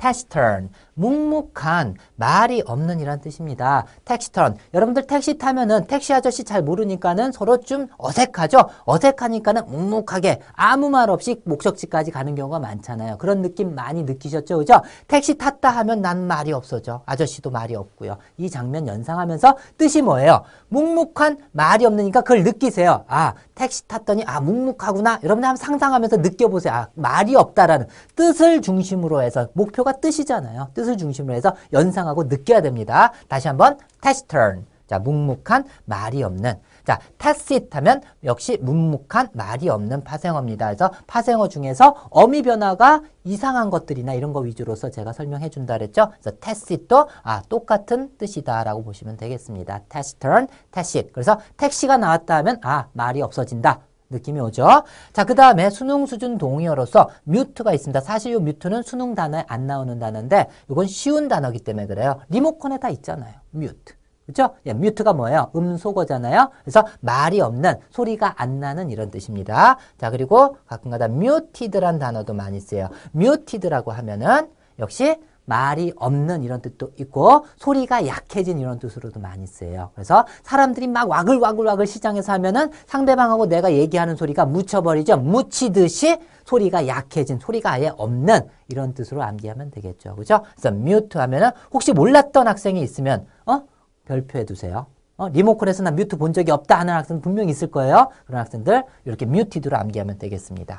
pastern 묵묵한, 말이 없는 이란 뜻입니다. taciturn. 여러분들 택시 타면은 택시 아저씨 잘 모르니까는 서로 좀 어색하죠? 어색하니까는 묵묵하게 아무 말 없이 목적지까지 가는 경우가 많잖아요. 그런 느낌 많이 느끼셨죠? 그죠? 택시 탔다 하면 난 말이 없어져. 아저씨도 말이 없고요. 이 장면 연상하면서 뜻이 뭐예요? 묵묵한 말이 없으니까 그걸 느끼세요. 아, 택시 탔더니 아, 묵묵하구나. 여러분들 한번 상상하면서 느껴보세요. 아, 말이 없다라는 뜻을 중심으로 해서 목표가 뜻이잖아요. 뜻을 중심으로 해서 연상하고 느껴야 됩니다. 다시 한번 taciturn. 자, 묵묵한 말이 없는. 자, tacit 하면 역시 묵묵한 말이 없는 파생어입니다. 그래서 파생어 중에서 어미 변화가 이상한 것들이나 이런 거 위주로서 제가 설명해 준다 그랬죠. 그래서 tacit도 아, 똑같은 뜻이다라고 보시면 되겠습니다. taciturn, tacit. 그래서 택시가 나왔다 하면 아, 말이 없어진다. 느낌이 오죠? 자, 그 다음에 수능 수준 동의어로서 mute가 있습니다. 사실 이 mute는 수능 단어에 안 나오는 단어인데 이건 쉬운 단어기 때문에 그래요. 리모컨에 다 있잖아요. mute. 그죠? 예, mute가 뭐예요? 음소거잖아요. 그래서 말이 없는 소리가 안 나는 이런 뜻입니다. 자, 그리고 가끔가다 muted란 단어도 많이 써요. muted라고 하면은 역시 말이 없는 이런 뜻도 있고 소리가 약해진 이런 뜻으로도 많이 쓰여요. 그래서 사람들이 막 와글와글와글 시장에서 하면은 상대방하고 내가 얘기하는 소리가 묻혀버리죠. 묻히듯이 소리가 약해진 소리가 아예 없는 이런 뜻으로 암기하면 되겠죠. 그죠? 그래서 뮤트 하면은 혹시 몰랐던 학생이 있으면 어? 별표해 두세요. 어, 리모컨에서 나 뮤트 본 적이 없다 하는 학생 분명히 있을 거예요. 그런 학생들 이렇게 뮤티드로 암기하면 되겠습니다.